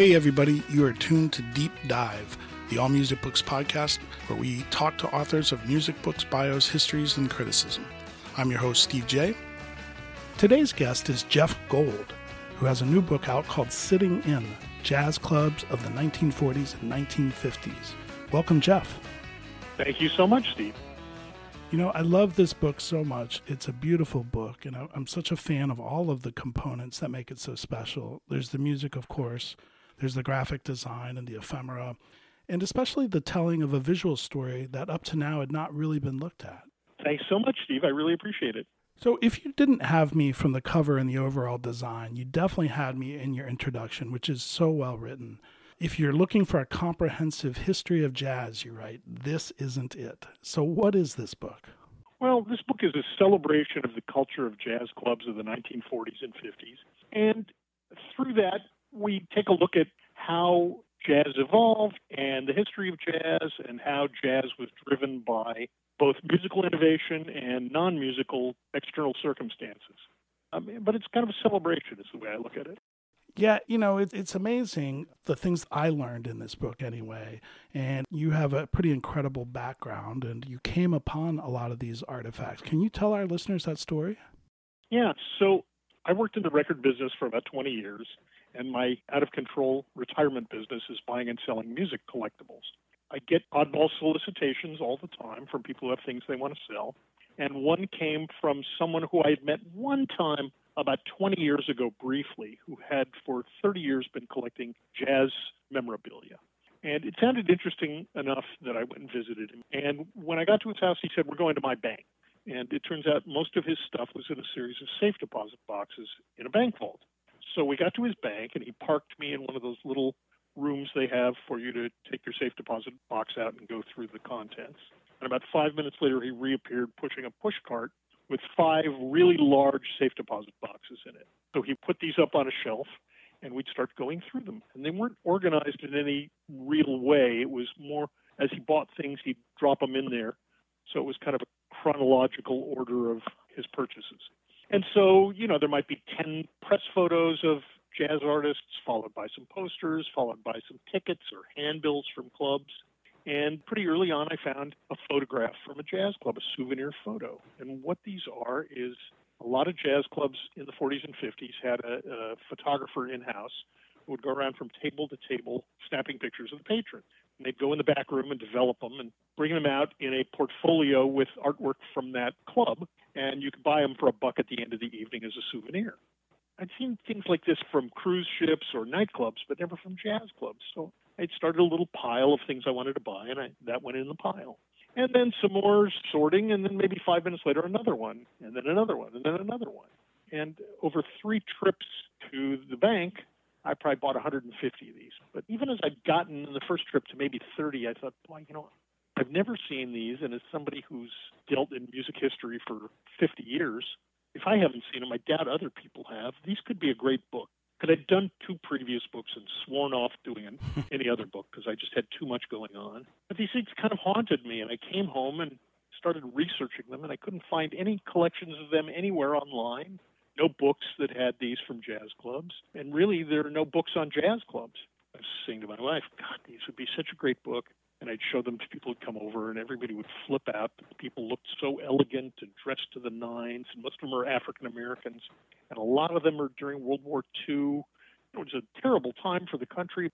Hey, everybody, you are tuned to Deep Dive, the All Music Books podcast, where we talk to authors of music books, bios, histories, and criticism. I'm your host, Steve J. Today's guest is Jeff Gold, who has a new book out called Sitting In Jazz Clubs of the 1940s and 1950s. Welcome, Jeff. Thank you so much, Steve. You know, I love this book so much. It's a beautiful book, and I'm such a fan of all of the components that make it so special. There's the music, of course, there's the graphic design and the ephemera, and especially the telling of a visual story that up to now had not really been looked at. Thanks so much, Steve. I really appreciate it. So, if you didn't have me from the cover and the overall design, you definitely had me in your introduction, which is so well written. If you're looking for a comprehensive history of jazz, you write, this isn't it. So, what is this book? Well, this book is a celebration of the culture of jazz clubs of the 1940s and 50s. And through that, we take a look at how jazz evolved and the history of jazz and how jazz was driven by both musical innovation and non musical external circumstances. I mean, but it's kind of a celebration, is the way I look at it. Yeah, you know, it, it's amazing the things I learned in this book anyway. And you have a pretty incredible background and you came upon a lot of these artifacts. Can you tell our listeners that story? Yeah, so I worked in the record business for about 20 years, and my out of control retirement business is buying and selling music collectibles. I get oddball solicitations all the time from people who have things they want to sell. And one came from someone who I had met one time about 20 years ago briefly, who had for 30 years been collecting jazz memorabilia. And it sounded interesting enough that I went and visited him. And when I got to his house, he said, We're going to my bank. And it turns out most of his stuff was in a series of safe deposit boxes in a bank vault. So we got to his bank, and he parked me in one of those little rooms they have for you to take your safe deposit box out and go through the contents. And about five minutes later, he reappeared pushing a push cart with five really large safe deposit boxes in it. So he put these up on a shelf and we'd start going through them. And they weren't organized in any real way. It was more as he bought things, he'd drop them in there. So it was kind of a chronological order of his purchases. And so, you know, there might be 10 press photos of jazz artists, followed by some posters, followed by some tickets or handbills from clubs. And pretty early on, I found a photograph from a jazz club, a souvenir photo. And what these are is a lot of jazz clubs in the 40s and 50s had a, a photographer in house who would go around from table to table snapping pictures of the patron. And they'd go in the back room and develop them and bring them out in a portfolio with artwork from that club. And you could buy them for a buck at the end of the evening as a souvenir. I'd seen things like this from cruise ships or nightclubs, but never from jazz clubs. So I'd started a little pile of things I wanted to buy, and I, that went in the pile. And then some more sorting, and then maybe five minutes later, another one, and then another one, and then another one. And over three trips to the bank, I probably bought 150 of these. But even as I'd gotten in the first trip to maybe 30, I thought, boy, you know, I've never seen these. And as somebody who's dealt in music history for 50 years, if I haven't seen them, I doubt other people have. These could be a great book. Because I'd done two previous books and sworn off doing any other book because I just had too much going on. But these things kind of haunted me, and I came home and started researching them, and I couldn't find any collections of them anywhere online. No books that had these from jazz clubs, and really there are no books on jazz clubs. I was saying to my wife, God, these would be such a great book and I'd show them to people who'd come over, and everybody would flip out. People looked so elegant and dressed to the nines, and most of them are African Americans, and a lot of them are during World War II. It was a terrible time for the country.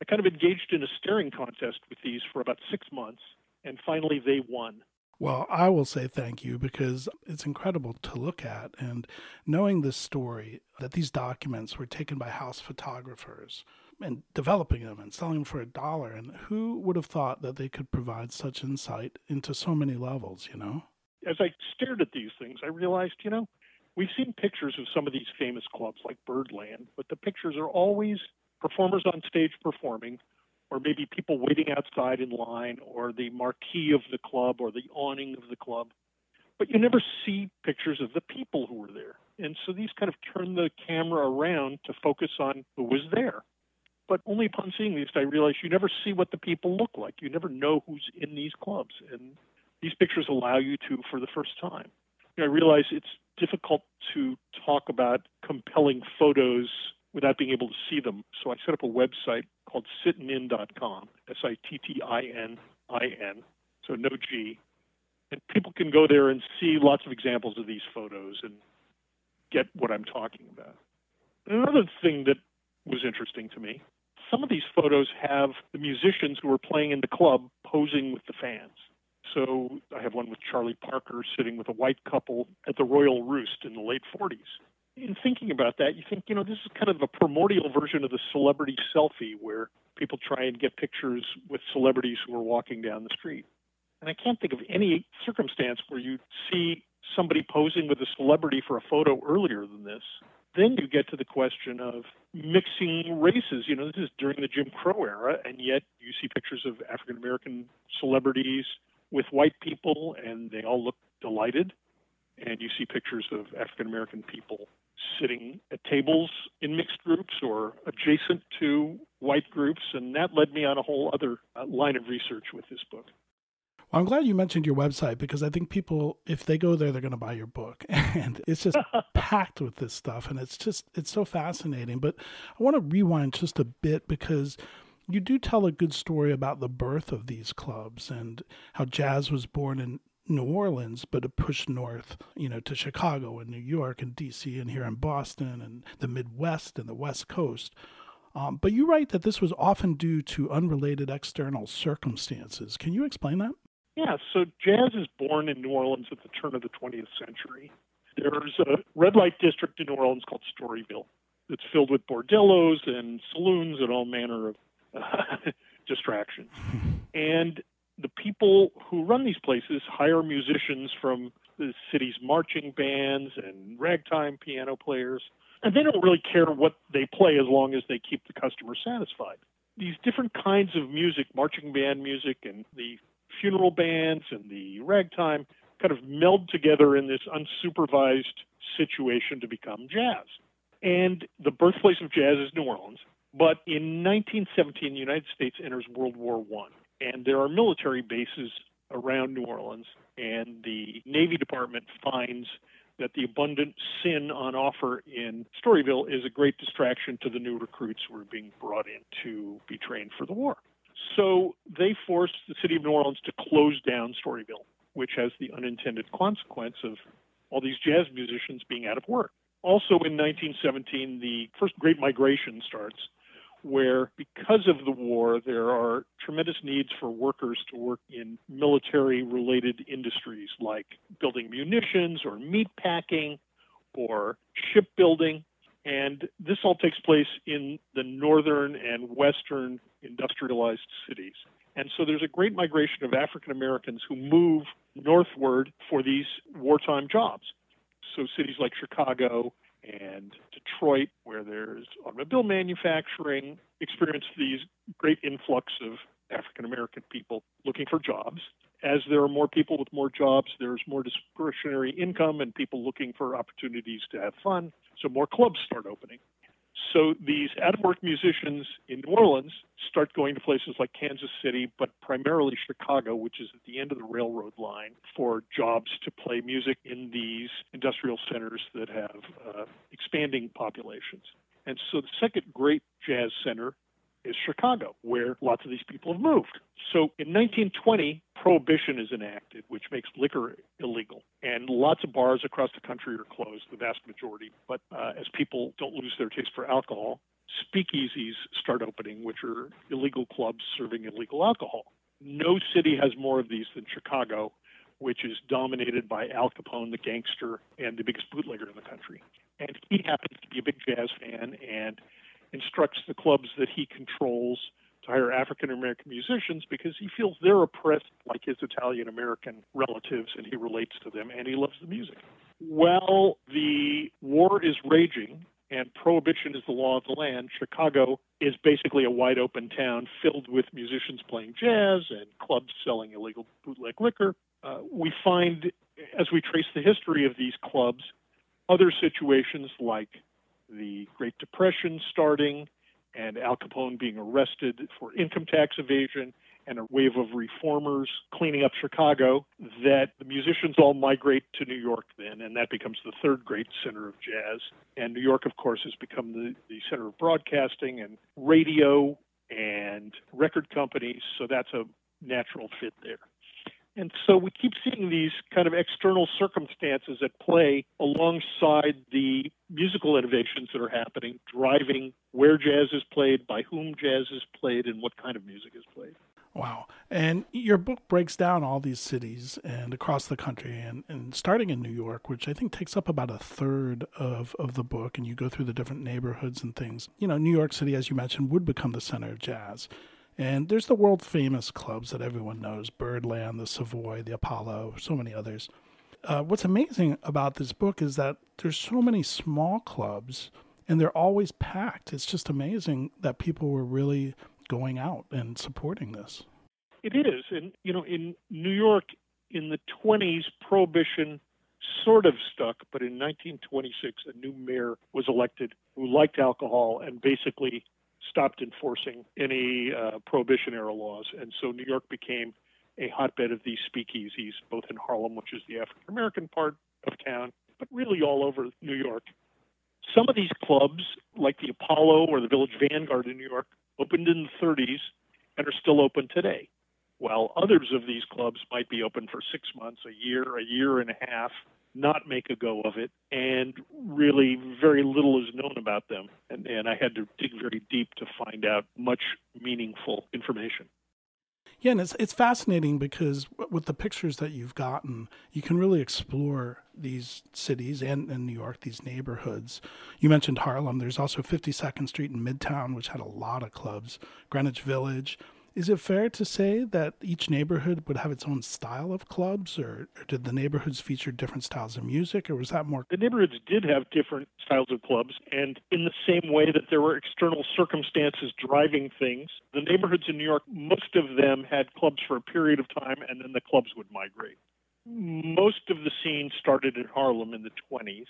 I kind of engaged in a staring contest with these for about six months, and finally they won. Well, I will say thank you because it's incredible to look at. And knowing this story, that these documents were taken by house photographers and developing them and selling them for a dollar. And who would have thought that they could provide such insight into so many levels, you know? As I stared at these things, I realized, you know, we've seen pictures of some of these famous clubs like Birdland, but the pictures are always performers on stage performing, or maybe people waiting outside in line, or the marquee of the club, or the awning of the club. But you never see pictures of the people who were there. And so these kind of turn the camera around to focus on who was there. But only upon seeing these, I realized you never see what the people look like. You never know who's in these clubs. And these pictures allow you to for the first time. You know, I realize it's difficult to talk about compelling photos without being able to see them. So I set up a website called sittinin.com, S I T T I N I N, so no G. And people can go there and see lots of examples of these photos and get what I'm talking about. Another thing that was interesting to me some of these photos have the musicians who are playing in the club posing with the fans. So I have one with Charlie Parker sitting with a white couple at the Royal Roost in the late 40s. In thinking about that, you think, you know, this is kind of a primordial version of the celebrity selfie where people try and get pictures with celebrities who are walking down the street. And I can't think of any circumstance where you see somebody posing with a celebrity for a photo earlier than this. Then you get to the question of mixing races. You know, this is during the Jim Crow era, and yet you see pictures of African American celebrities with white people, and they all look delighted. And you see pictures of African American people sitting at tables in mixed groups or adjacent to white groups. And that led me on a whole other uh, line of research with this book. I'm glad you mentioned your website because I think people, if they go there, they're going to buy your book. And it's just packed with this stuff. And it's just, it's so fascinating. But I want to rewind just a bit because you do tell a good story about the birth of these clubs and how jazz was born in New Orleans, but it pushed north, you know, to Chicago and New York and DC and here in Boston and the Midwest and the West Coast. Um, but you write that this was often due to unrelated external circumstances. Can you explain that? Yeah, so jazz is born in New Orleans at the turn of the 20th century. There's a red light district in New Orleans called Storyville. It's filled with bordellos and saloons and all manner of uh, distractions. And the people who run these places hire musicians from the city's marching bands and ragtime piano players. And they don't really care what they play as long as they keep the customer satisfied. These different kinds of music, marching band music and the funeral bands and the ragtime, kind of meld together in this unsupervised situation to become jazz. And the birthplace of jazz is New Orleans. But in 1917, the United States enters World War One, and there are military bases around New Orleans, and the Navy Department finds that the abundant sin on offer in Storyville is a great distraction to the new recruits who are being brought in to be trained for the war. So they forced the city of New Orleans to close down Storyville, which has the unintended consequence of all these jazz musicians being out of work. Also in 1917, the first Great Migration starts, where because of the war, there are tremendous needs for workers to work in military related industries like building munitions or meat packing or shipbuilding. And this all takes place in the northern and western industrialized cities. And so there's a great migration of African Americans who move northward for these wartime jobs. So cities like Chicago and Detroit, where there's automobile manufacturing, experience these great influx of African American people looking for jobs. As there are more people with more jobs, there's more discretionary income and people looking for opportunities to have fun. So more clubs start opening. So these out of work musicians in New Orleans start going to places like Kansas City, but primarily Chicago, which is at the end of the railroad line, for jobs to play music in these industrial centers that have uh, expanding populations. And so the second great jazz center is Chicago, where lots of these people have moved. So in 1920, prohibition is enacted, which makes liquor illegal. And lots of bars across the country are closed, the vast majority. But uh, as people don't lose their taste for alcohol, speakeasies start opening, which are illegal clubs serving illegal alcohol. No city has more of these than Chicago, which is dominated by Al Capone, the gangster, and the biggest bootlegger in the country. And he happens to be a big jazz fan and instructs the clubs that he controls to hire African American musicians because he feels they're oppressed like his Italian American relatives and he relates to them and he loves the music. Well, the war is raging and prohibition is the law of the land. Chicago is basically a wide open town filled with musicians playing jazz and clubs selling illegal bootleg liquor. Uh, we find, as we trace the history of these clubs, other situations like the Great Depression starting and Al Capone being arrested for income tax evasion and a wave of reformers cleaning up Chicago that the musicians all migrate to New York then, and that becomes the third great center of jazz. And New York, of course, has become the, the center of broadcasting and radio and record companies, so that's a natural fit there. And so we keep seeing these kind of external circumstances at play alongside the musical innovations that are happening, driving where jazz is played, by whom jazz is played, and what kind of music is played. Wow. And your book breaks down all these cities and across the country and, and starting in New York, which I think takes up about a third of, of the book, and you go through the different neighborhoods and things. You know, New York City, as you mentioned, would become the center of jazz. And there's the world famous clubs that everyone knows Birdland, the Savoy, the Apollo, so many others. Uh, what's amazing about this book is that there's so many small clubs and they're always packed. It's just amazing that people were really going out and supporting this. It is. And, you know, in New York in the 20s, prohibition sort of stuck, but in 1926, a new mayor was elected who liked alcohol and basically stopped enforcing any uh, prohibition era laws. And so New York became a hotbed of these speakeasies, both in Harlem, which is the African American part of town, but really all over New York. Some of these clubs, like the Apollo or the Village Vanguard in New York, opened in the 30s and are still open today, while others of these clubs might be open for six months, a year, a year and a half, not make a go of it, and really very little is known about them. And, and I had to dig very deep to find out much meaningful information. Yeah, and it's it's fascinating because with the pictures that you've gotten, you can really explore these cities and, and New York, these neighborhoods. You mentioned Harlem. There's also 52nd Street in Midtown, which had a lot of clubs. Greenwich Village. Is it fair to say that each neighborhood would have its own style of clubs, or, or, did the neighborhoods feature different styles of music, or was that more? The neighborhoods did have different styles of clubs, and in the same way that there were external circumstances driving things, the neighborhoods in New York, most of them had clubs for a period of time, and then the clubs would migrate. Most of the scene started in Harlem in the 20s,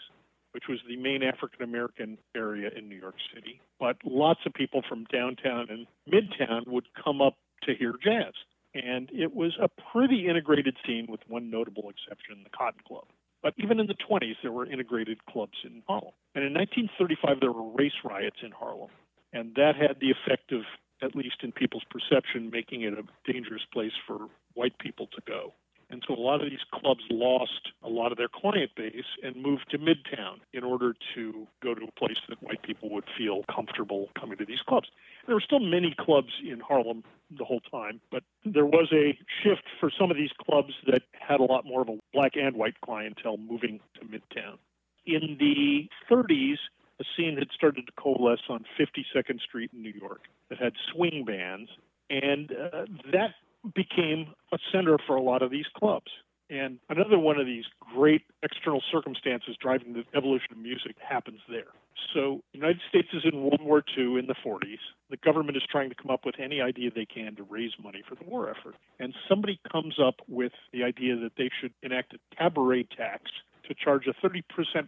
which was the main African American area in New York City. But lots of people from downtown and midtown would come up to hear jazz. And it was a pretty integrated scene with one notable exception, the Cotton Club. But even in the 20s, there were integrated clubs in Harlem. And in 1935, there were race riots in Harlem. And that had the effect of, at least in people's perception, making it a dangerous place for white people to go. And so a lot of these clubs lost a lot of their client base and moved to Midtown in order to go to a place that white people would feel comfortable coming to these clubs. There were still many clubs in Harlem the whole time, but there was a shift for some of these clubs that had a lot more of a black and white clientele moving to Midtown. In the 30s, a scene had started to coalesce on 52nd Street in New York that had swing bands, and uh, that became a center for a lot of these clubs. And another one of these great external circumstances driving the evolution of music happens there. So, the United States is in World War II in the 40s. The government is trying to come up with any idea they can to raise money for the war effort. And somebody comes up with the idea that they should enact a cabaret tax to charge a 30%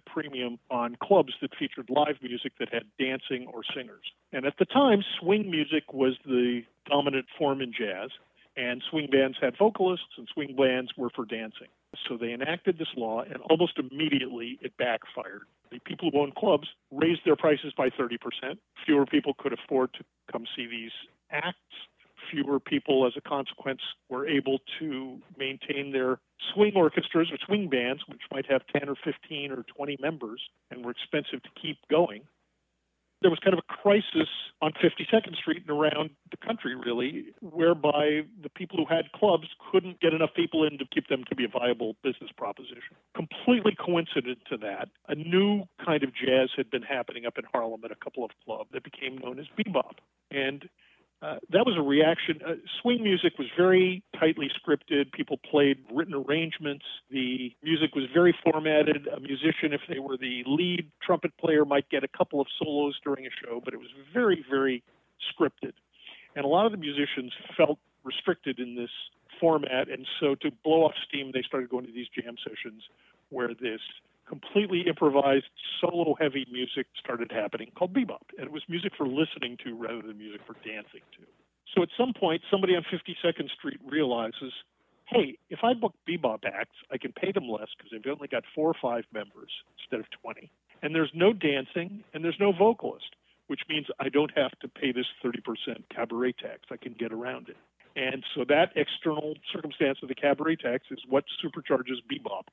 premium on clubs that featured live music that had dancing or singers. And at the time, swing music was the dominant form in jazz and swing bands had vocalists, and swing bands were for dancing. So they enacted this law, and almost immediately it backfired. The people who owned clubs raised their prices by 30%. Fewer people could afford to come see these acts. Fewer people, as a consequence, were able to maintain their swing orchestras or swing bands, which might have 10 or 15 or 20 members and were expensive to keep going there was kind of a crisis on 52nd Street and around the country, really, whereby the people who had clubs couldn't get enough people in to keep them to be a viable business proposition. Completely coincident to that, a new kind of jazz had been happening up in Harlem at a couple of clubs that became known as bebop. And uh, that was a reaction. Uh, swing music was very tightly scripted. People played written arrangements. The music was very formatted. A musician, if they were the lead trumpet player, might get a couple of solos during a show, but it was very, very scripted. And a lot of the musicians felt restricted in this format, and so to blow off steam, they started going to these jam sessions where this completely improvised, solo heavy music started happening called bebop. And it was music for listening to rather than music for dancing to. So at some point, somebody on 52nd Street realizes, hey, if I book bebop acts, I can pay them less because they've only got four or five members instead of 20. And there's no dancing and there's no vocalist, which means I don't have to pay this 30% cabaret tax. I can get around it. And so that external circumstance of the cabaret tax is what supercharges bebop.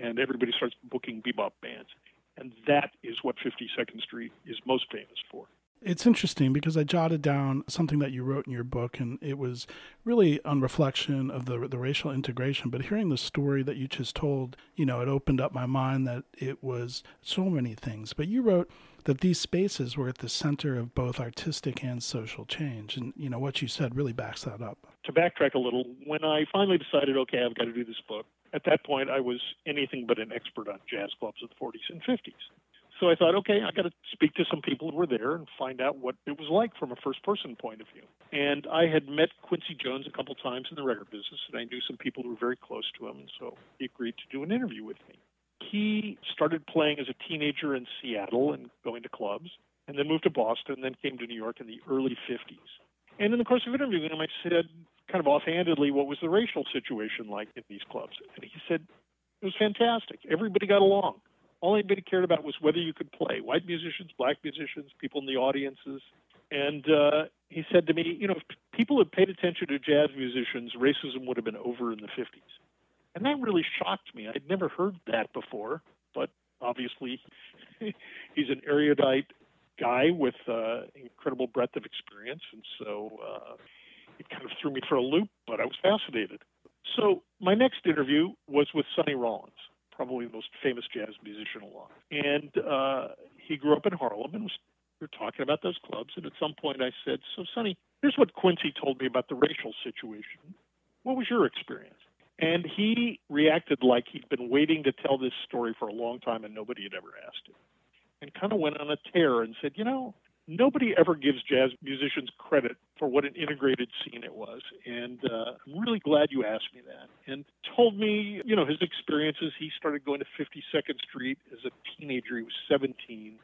And everybody starts booking bebop bands. And that is what 52nd Street is most famous for. It's interesting because I jotted down something that you wrote in your book, and it was really on reflection of the the racial integration. But hearing the story that you just told, you know, it opened up my mind that it was so many things. But you wrote that these spaces were at the center of both artistic and social change, and you know what you said really backs that up. To backtrack a little, when I finally decided, okay, I've got to do this book. At that point, I was anything but an expert on jazz clubs of the 40s and 50s. So I thought, okay, I got to speak to some people who were there and find out what it was like from a first person point of view. And I had met Quincy Jones a couple times in the record business, and I knew some people who were very close to him, and so he agreed to do an interview with me. He started playing as a teenager in Seattle and going to clubs, and then moved to Boston, and then came to New York in the early 50s. And in the course of interviewing him, I said, kind of offhandedly, what was the racial situation like in these clubs? And he said, it was fantastic. Everybody got along all anybody cared about was whether you could play. White musicians, black musicians, people in the audiences. And uh, he said to me, you know, if people had paid attention to jazz musicians, racism would have been over in the 50s. And that really shocked me. I'd never heard that before, but obviously he's an erudite guy with uh, incredible breadth of experience. And so uh, it kind of threw me for a loop, but I was fascinated. So my next interview was with Sonny Rollins probably the most famous jazz musician alive. And uh, he grew up in Harlem and was, we were talking about those clubs. And at some point I said, So, Sonny, here's what Quincy told me about the racial situation. What was your experience? And he reacted like he'd been waiting to tell this story for a long time and nobody had ever asked him. And kind of went on a tear and said, You know, nobody ever gives jazz musicians credit for what an integrated scene it was. And uh, I'm really glad you asked me that. And told me, you know, his experiences. He started going to 52nd Street as a teenager. He was 17.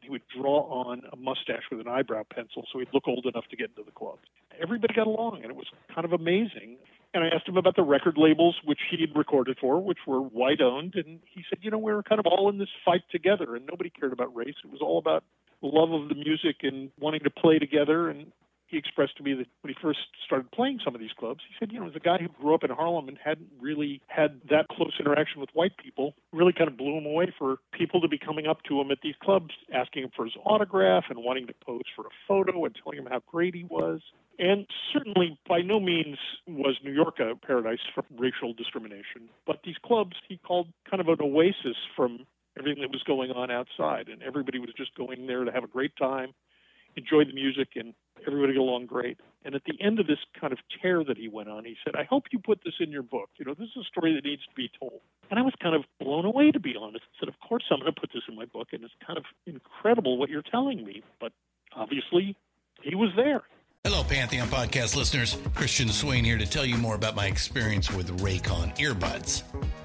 He would draw on a mustache with an eyebrow pencil so he'd look old enough to get into the club. Everybody got along, and it was kind of amazing. And I asked him about the record labels which he had recorded for, which were white owned. And he said, you know, we were kind of all in this fight together, and nobody cared about race. It was all about love of the music and wanting to play together. And he expressed to me that when he first started playing some of these clubs, he said, you know, as a guy who grew up in Harlem and hadn't really had that close interaction with white people, really kind of blew him away for people to be coming up to him at these clubs, asking him for his autograph and wanting to pose for a photo and telling him how great he was. And certainly, by no means was New York a paradise for racial discrimination, but these clubs he called kind of an oasis from everything that was going on outside, and everybody was just going there to have a great time, enjoy the music, and everybody got along great. And at the end of this kind of tear that he went on, he said, "I hope you put this in your book. You know, this is a story that needs to be told." And I was kind of blown away, to be honest. I said, "Of course, I'm going to put this in my book, and it's kind of incredible what you're telling me." But obviously, he was there. Hello, Pantheon podcast listeners. Christian Swain here to tell you more about my experience with Raycon earbuds.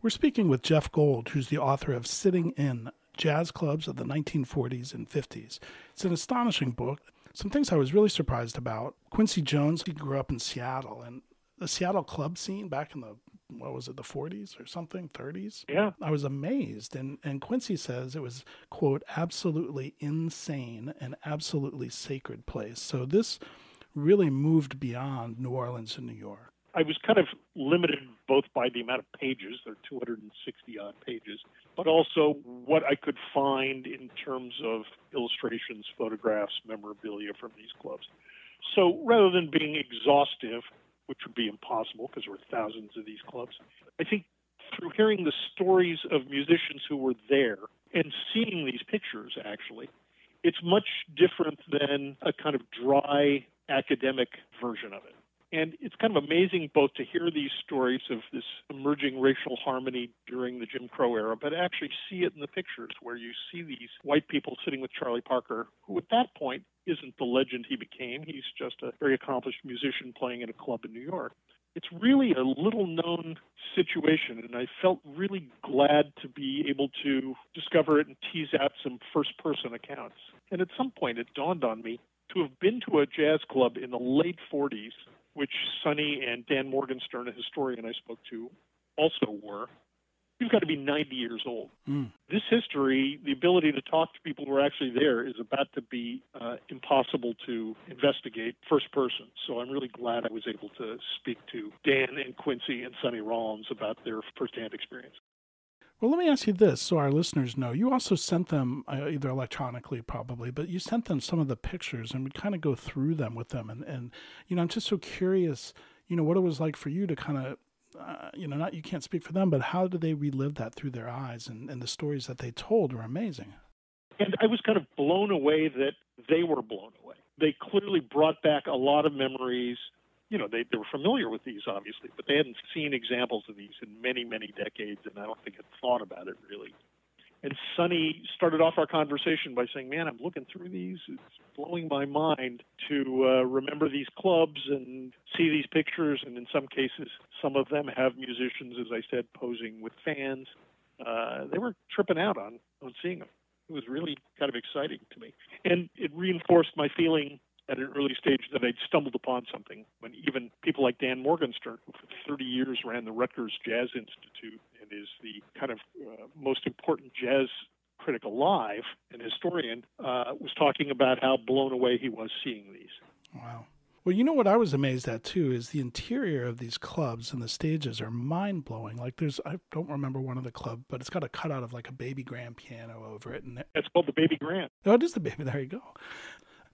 We're speaking with Jeff Gold, who's the author of Sitting In Jazz Clubs of the 1940s and 50s. It's an astonishing book. Some things I was really surprised about. Quincy Jones, he grew up in Seattle, and the Seattle club scene back in the what was it, the 40s or something, 30s? Yeah. I was amazed. And, and Quincy says it was, quote, absolutely insane and absolutely sacred place. So this really moved beyond New Orleans and New York. I was kind of limited both by the amount of pages, there are 260 odd pages, but also what I could find in terms of illustrations, photographs, memorabilia from these clubs. So rather than being exhaustive, which would be impossible because there were thousands of these clubs, I think through hearing the stories of musicians who were there and seeing these pictures, actually, it's much different than a kind of dry academic version of it. And it's kind of amazing both to hear these stories of this emerging racial harmony during the Jim Crow era, but actually see it in the pictures where you see these white people sitting with Charlie Parker, who at that point isn't the legend he became. He's just a very accomplished musician playing in a club in New York. It's really a little known situation, and I felt really glad to be able to discover it and tease out some first person accounts. And at some point, it dawned on me to have been to a jazz club in the late 40s which Sonny and Dan Morgenstern, a historian I spoke to, also were, you've got to be 90 years old. Mm. This history, the ability to talk to people who are actually there, is about to be uh, impossible to investigate first person. So I'm really glad I was able to speak to Dan and Quincy and Sonny Rollins about their firsthand experience. Well, let me ask you this so our listeners know. You also sent them, uh, either electronically probably, but you sent them some of the pictures and we kind of go through them with them. And, and, you know, I'm just so curious, you know, what it was like for you to kind of, uh, you know, not you can't speak for them, but how do they relive that through their eyes? And, and the stories that they told were amazing. And I was kind of blown away that they were blown away. They clearly brought back a lot of memories you know, they, they were familiar with these, obviously, but they hadn't seen examples of these in many, many decades, and I don't think had thought about it really. And Sonny started off our conversation by saying, "Man, I'm looking through these. It's blowing my mind to uh, remember these clubs and see these pictures. And in some cases, some of them have musicians, as I said, posing with fans. Uh, they were tripping out on on seeing them. It was really kind of exciting to me, and it reinforced my feeling at an early stage that I'd stumbled upon something when even people like Dan Morgenstern, who for 30 years ran the Rutgers Jazz Institute and is the kind of uh, most important jazz critic alive and historian, uh, was talking about how blown away he was seeing these. Wow. Well, you know what I was amazed at too is the interior of these clubs and the stages are mind blowing. Like there's, I don't remember one of the club, but it's got a cutout of like a baby grand piano over it, and it's called the baby grand. Oh, it is the baby. There you go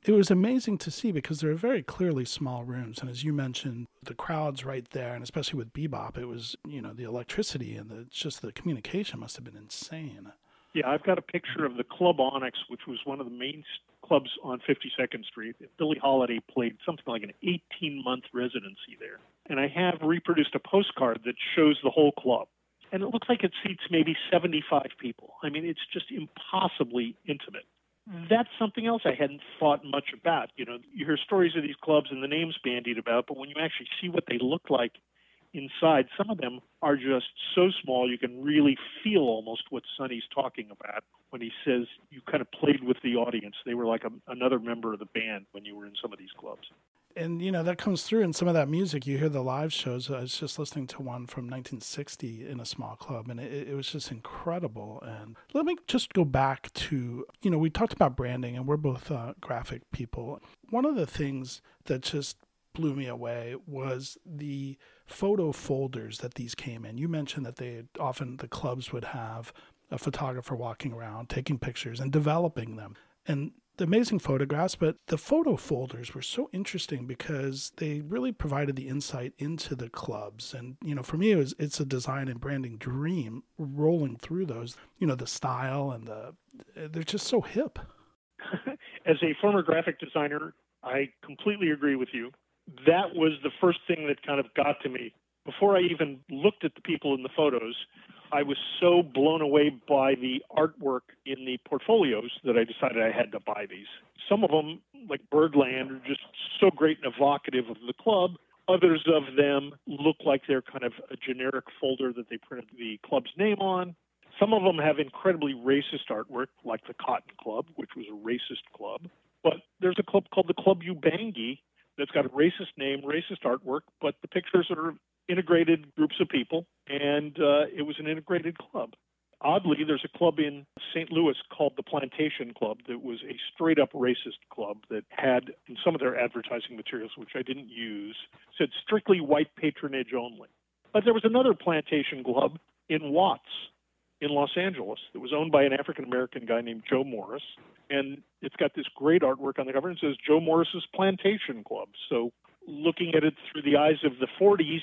it was amazing to see because they are very clearly small rooms. And as you mentioned, the crowds right there, and especially with bebop, it was, you know, the electricity and the, just the communication must have been insane. Yeah, I've got a picture of the Club Onyx, which was one of the main clubs on 52nd Street. Billie Holiday played something like an 18 month residency there. And I have reproduced a postcard that shows the whole club. And it looks like it seats maybe 75 people. I mean, it's just impossibly intimate that's something else I hadn't thought much about. You know, you hear stories of these clubs and the names bandied about, but when you actually see what they look like inside, some of them are just so small you can really feel almost what Sonny's talking about when he says you kind of played with the audience. They were like a, another member of the band when you were in some of these clubs and you know that comes through in some of that music. You hear the live shows. I was just listening to one from 1960 in a small club, and it, it was just incredible. And let me just go back to you know we talked about branding, and we're both uh, graphic people. One of the things that just blew me away was the photo folders that these came in. You mentioned that they often the clubs would have a photographer walking around taking pictures and developing them. And the amazing photographs, but the photo folders were so interesting because they really provided the insight into the clubs. And, you know, for me, it was, it's a design and branding dream rolling through those, you know, the style and the, they're just so hip. As a former graphic designer, I completely agree with you. That was the first thing that kind of got to me. Before I even looked at the people in the photos, I was so blown away by the artwork in the portfolios that I decided I had to buy these. Some of them, like Birdland, are just so great and evocative of the club. Others of them look like they're kind of a generic folder that they printed the club's name on. Some of them have incredibly racist artwork, like the Cotton Club, which was a racist club. But there's a club called the Club Ubangi that's got a racist name, racist artwork, but the pictures are integrated groups of people, and uh, it was an integrated club. Oddly, there's a club in St. Louis called the Plantation Club that was a straight up racist club that had, in some of their advertising materials, which I didn't use, said strictly white patronage only. But there was another plantation club in Watts in Los Angeles that was owned by an African American guy named Joe Morris. And it's got this great artwork on the cover and says Joe Morris's Plantation Club. So looking at it through the eyes of the 40s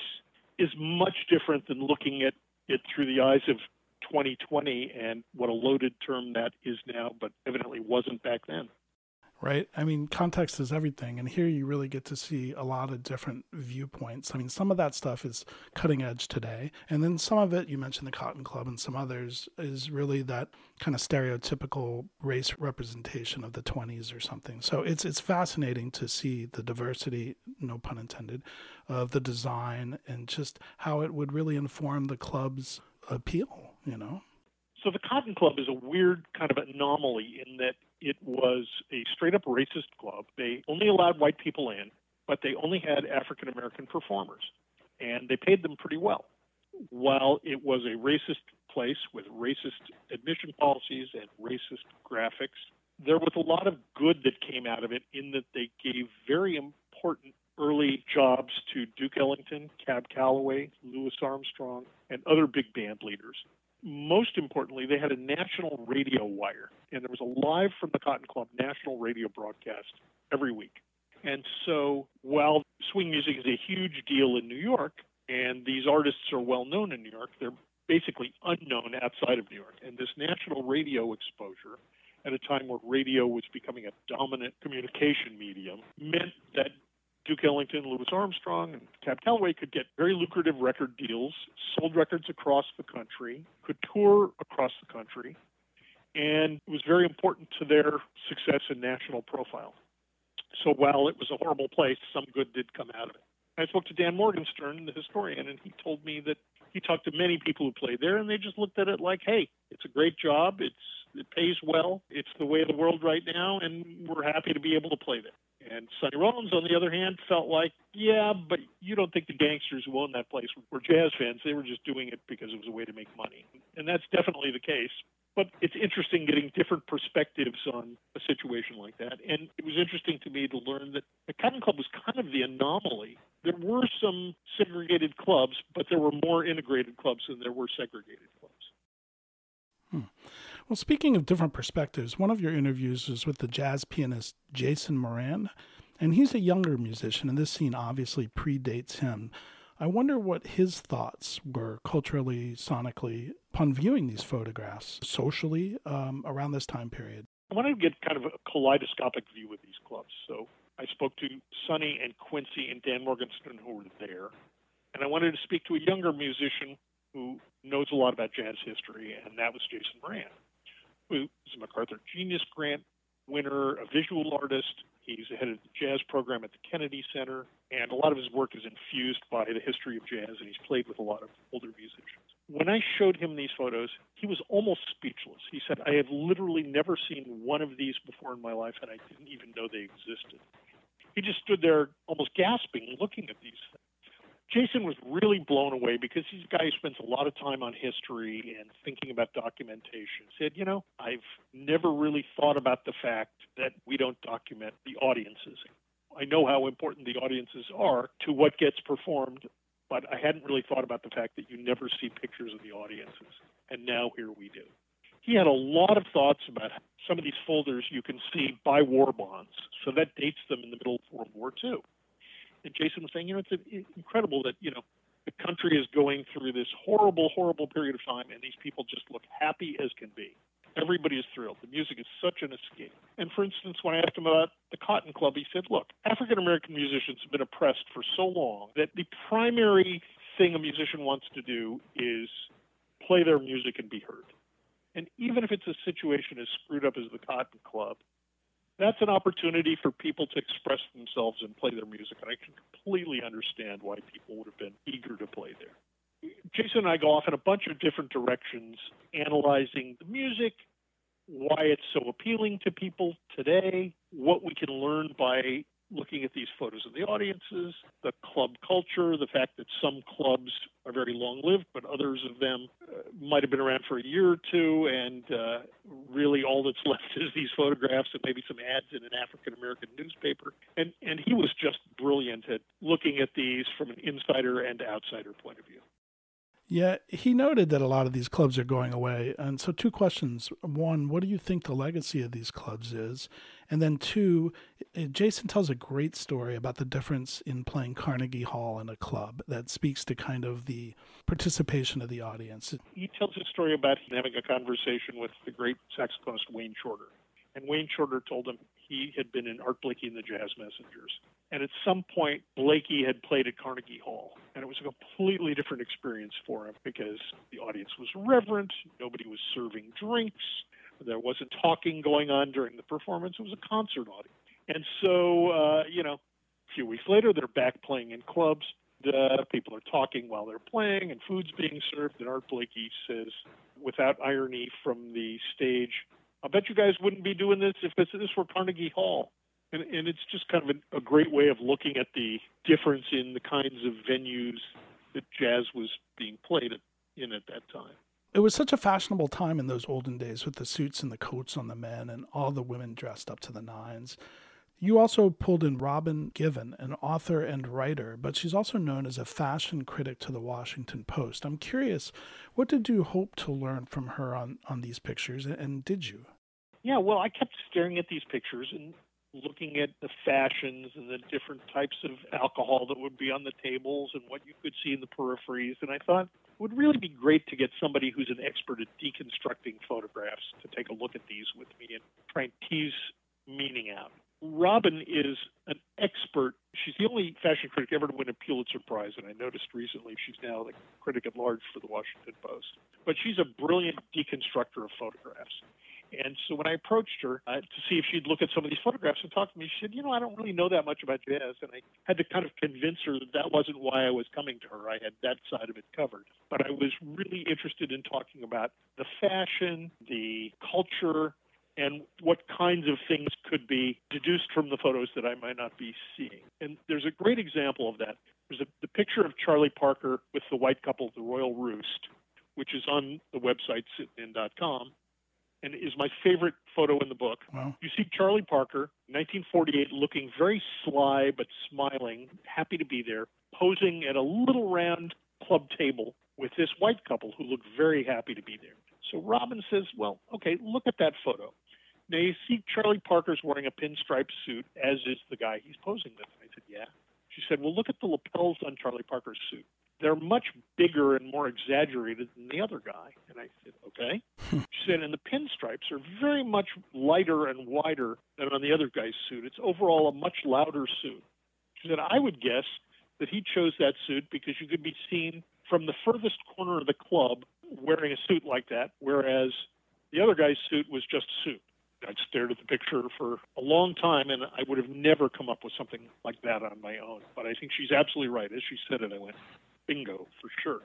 is much different than looking at it through the eyes of 2020 and what a loaded term that is now, but evidently wasn't back then. Right. I mean, context is everything. And here you really get to see a lot of different viewpoints. I mean, some of that stuff is cutting edge today. And then some of it, you mentioned the Cotton Club and some others, is really that kind of stereotypical race representation of the 20s or something. So it's, it's fascinating to see the diversity, no pun intended, of the design and just how it would really inform the club's appeal, you know? So the Cotton Club is a weird kind of anomaly in that it was a straight up racist club. They only allowed white people in, but they only had African American performers, and they paid them pretty well. While it was a racist place with racist admission policies and racist graphics, there was a lot of good that came out of it in that they gave very important early jobs to Duke Ellington, Cab Calloway, Louis Armstrong, and other big band leaders most importantly, they had a national radio wire, and there was a live from the Cotton Club national radio broadcast every week. And so, while swing music is a huge deal in New York, and these artists are well known in New York, they're basically unknown outside of New York. And this national radio exposure at a time where radio was becoming a dominant communication medium meant that Duke Ellington, Louis Armstrong, and Cab Calloway could get very lucrative record deals, sold records across the country, could tour across the country, and it was very important to their success and national profile. So while it was a horrible place, some good did come out of it. I spoke to Dan Morgenstern, the historian, and he told me that he talked to many people who played there, and they just looked at it like, "Hey, it's a great job. It's it pays well. It's the way of the world right now, and we're happy to be able to play there." And Sonny Rollins, on the other hand, felt like, "Yeah, but you don't think the gangsters who owned that place were jazz fans? They were just doing it because it was a way to make money." And that's definitely the case. But it's interesting getting different perspectives on a situation like that. And it was interesting to me to learn that the Cotton Club was kind of the anomaly. There were some segregated clubs, but there were more integrated clubs than there were segregated clubs. Hmm. Well, speaking of different perspectives, one of your interviews was with the jazz pianist Jason Moran, and he's a younger musician, and this scene obviously predates him. I wonder what his thoughts were culturally, sonically, upon viewing these photographs socially um, around this time period. I wanted to get kind of a kaleidoscopic view of these clubs. So I spoke to Sonny and Quincy and Dan Morgenstern, who were there. And I wanted to speak to a younger musician who knows a lot about jazz history, and that was Jason Moran, who is a MacArthur Genius Grant winner, a visual artist. He's the head of the jazz program at the Kennedy Center, and a lot of his work is infused by the history of jazz, and he's played with a lot of older musicians. When I showed him these photos, he was almost speechless. He said, I have literally never seen one of these before in my life, and I didn't even know they existed. He just stood there almost gasping, looking at these things. Jason was really blown away because he's a guy who spends a lot of time on history and thinking about documentation. He said, you know, I've never really thought about the fact that we don't document the audiences. I know how important the audiences are to what gets performed, but I hadn't really thought about the fact that you never see pictures of the audiences. And now here we do. he had a lot of thoughts about some of these folders you can see buy war bonds. So that dates them in the middle of World War II. And Jason was saying, you know, it's incredible that, you know, the country is going through this horrible, horrible period of time, and these people just look happy as can be. Everybody is thrilled. The music is such an escape. And for instance, when I asked him about the Cotton Club, he said, look, African American musicians have been oppressed for so long that the primary thing a musician wants to do is play their music and be heard. And even if it's a situation as screwed up as the Cotton Club, that's an opportunity for people to express themselves and play their music. And I can completely understand why people would have been eager to play there. Jason and I go off in a bunch of different directions, analyzing the music, why it's so appealing to people today, what we can learn by looking at these photos of the audiences, the club culture, the fact that some clubs are very long lived, but others of them uh, might have been around for a year or two, and uh, really all that's left is these photographs and maybe some ads in an African American newspaper. And, and he was just brilliant at looking at these from an insider and outsider point of view. Yeah, he noted that a lot of these clubs are going away. And so, two questions. One, what do you think the legacy of these clubs is? And then, two, eh, Jason tells a great story about the difference in playing Carnegie Hall in a club that speaks to kind of the participation of the audience. He tells a story about having a conversation with the great saxophonist Wayne Shorter. And Wayne Shorter told him he had been in Art Blakey and the Jazz Messengers. And at some point, Blakey had played at Carnegie Hall. And it was a completely different experience for him because the audience was reverent, nobody was serving drinks, there wasn't talking going on during the performance. It was a concert audience. And so, uh, you know, a few weeks later, they're back playing in clubs. Uh, people are talking while they're playing, and food's being served. And Art Blakey says, without irony from the stage, I bet you guys wouldn't be doing this if this, this were Carnegie Hall. And, and it's just kind of a, a great way of looking at the difference in the kinds of venues that jazz was being played in at that time. It was such a fashionable time in those olden days with the suits and the coats on the men and all the women dressed up to the nines. You also pulled in Robin Givhan, an author and writer, but she's also known as a fashion critic to the Washington Post. I'm curious, what did you hope to learn from her on, on these pictures, and did you? Yeah, well, I kept staring at these pictures and looking at the fashions and the different types of alcohol that would be on the tables and what you could see in the peripheries. And I thought would really be great to get somebody who's an expert at deconstructing photographs to take a look at these with me and try and tease meaning out. Robin is an expert. She's the only fashion critic ever to win a Pulitzer Prize, and I noticed recently she's now the critic at large for the Washington Post. But she's a brilliant deconstructor of photographs. And so when I approached her uh, to see if she'd look at some of these photographs and talk to me, she said, You know, I don't really know that much about jazz. And I had to kind of convince her that that wasn't why I was coming to her. I had that side of it covered. But I was really interested in talking about the fashion, the culture, and what kinds of things could be deduced from the photos that I might not be seeing. And there's a great example of that. There's a, the picture of Charlie Parker with the white couple, the Royal Roost, which is on the website sitin.com and is my favorite photo in the book. Wow. You see Charlie Parker, 1948, looking very sly but smiling, happy to be there, posing at a little round club table with this white couple who look very happy to be there. So Robin says, Well, okay, look at that photo. Now you see Charlie Parker's wearing a pinstripe suit, as is the guy he's posing with. I said, Yeah. She said, Well, look at the lapels on Charlie Parker's suit they're much bigger and more exaggerated than the other guy. And I said, okay. Hmm. she said, and the pinstripes are very much lighter and wider than on the other guy's suit. It's overall a much louder suit. She said, I would guess that he chose that suit because you could be seen from the furthest corner of the club wearing a suit like that, whereas the other guy's suit was just a suit. I stared at the picture for a long time, and I would have never come up with something like that on my own. But I think she's absolutely right. As she said it, I went, bingo for sure.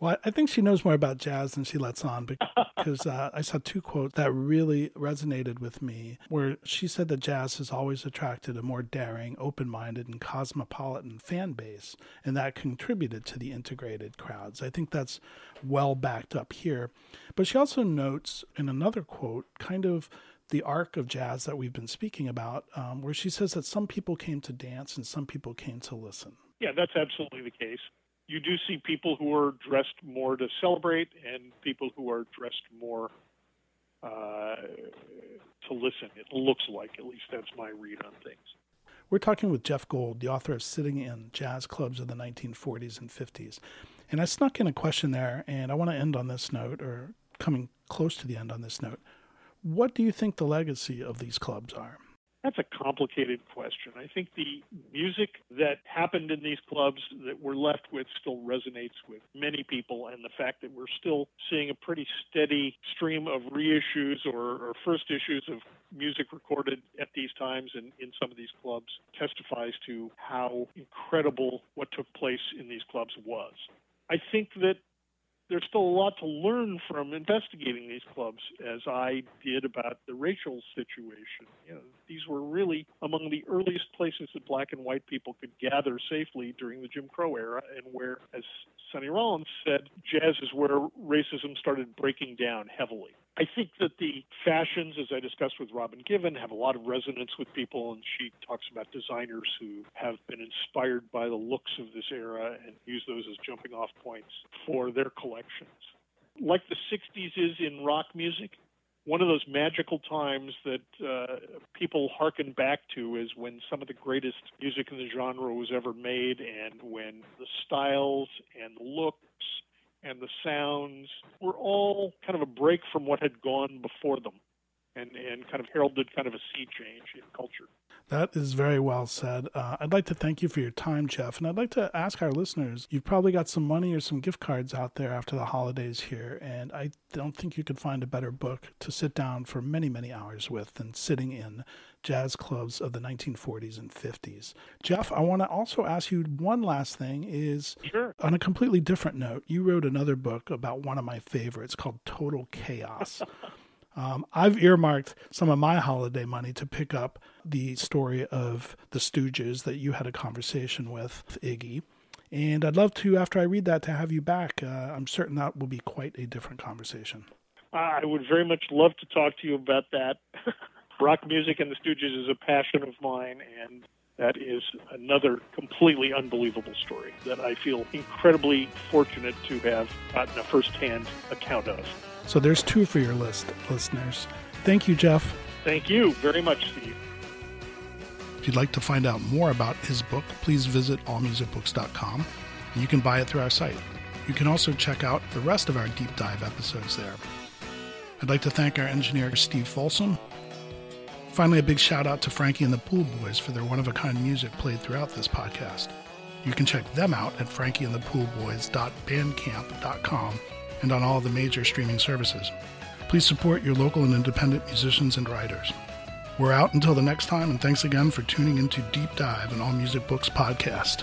Well, I think she knows more about jazz than she lets on because uh, I saw two quotes that really resonated with me. Where she said that jazz has always attracted a more daring, open minded, and cosmopolitan fan base, and that contributed to the integrated crowds. I think that's well backed up here. But she also notes in another quote kind of the arc of jazz that we've been speaking about, um, where she says that some people came to dance and some people came to listen. Yeah, that's absolutely the case. You do see people who are dressed more to celebrate and people who are dressed more uh, to listen. It looks like, at least that's my read on things. We're talking with Jeff Gold, the author of Sitting in Jazz Clubs of the 1940s and 50s. And I snuck in a question there, and I want to end on this note, or coming close to the end on this note. What do you think the legacy of these clubs are? That's a complicated question. I think the music that happened in these clubs that we're left with still resonates with many people, and the fact that we're still seeing a pretty steady stream of reissues or, or first issues of music recorded at these times and in some of these clubs testifies to how incredible what took place in these clubs was. I think that there's still a lot to learn from investigating these clubs, as I did about the racial situation. You know, these were really among the earliest places that black and white people could gather safely during the Jim Crow era, and where, as Sonny Rollins said, jazz is where racism started breaking down heavily. I think that the fashions, as I discussed with Robin Givhan, have a lot of resonance with people, and she talks about designers who have been inspired by the looks of this era and use those as jumping off points for their collections. Like the 60s is in rock music, one of those magical times that uh, people hearken back to is when some of the greatest music in the genre was ever made, and when the styles and looks and the sounds were all kind of a break from what had gone before them and, and kind of heralded kind of a sea change in culture. That is very well said. Uh, I'd like to thank you for your time, Jeff. And I'd like to ask our listeners you've probably got some money or some gift cards out there after the holidays here. And I don't think you could find a better book to sit down for many, many hours with than sitting in jazz clubs of the 1940s and 50s. Jeff, I want to also ask you one last thing is sure. on a completely different note, you wrote another book about one of my favorites called Total Chaos. Um, I've earmarked some of my holiday money to pick up the story of the Stooges that you had a conversation with Iggy. And I'd love to, after I read that, to have you back. Uh, I'm certain that will be quite a different conversation. I would very much love to talk to you about that. Rock music and the Stooges is a passion of mine, and that is another completely unbelievable story that I feel incredibly fortunate to have gotten a firsthand account of. So there's two for your list, listeners. Thank you, Jeff. Thank you very much, Steve. If you'd like to find out more about his book, please visit allmusicbooks.com. You can buy it through our site. You can also check out the rest of our deep dive episodes there. I'd like to thank our engineer, Steve Folsom. Finally, a big shout out to Frankie and the Pool Boys for their one of a kind music played throughout this podcast. You can check them out at frankieandthepoolboys.bandcamp.com and on all the major streaming services. Please support your local and independent musicians and writers. We're out until the next time, and thanks again for tuning into Deep Dive, and All Music Books podcast.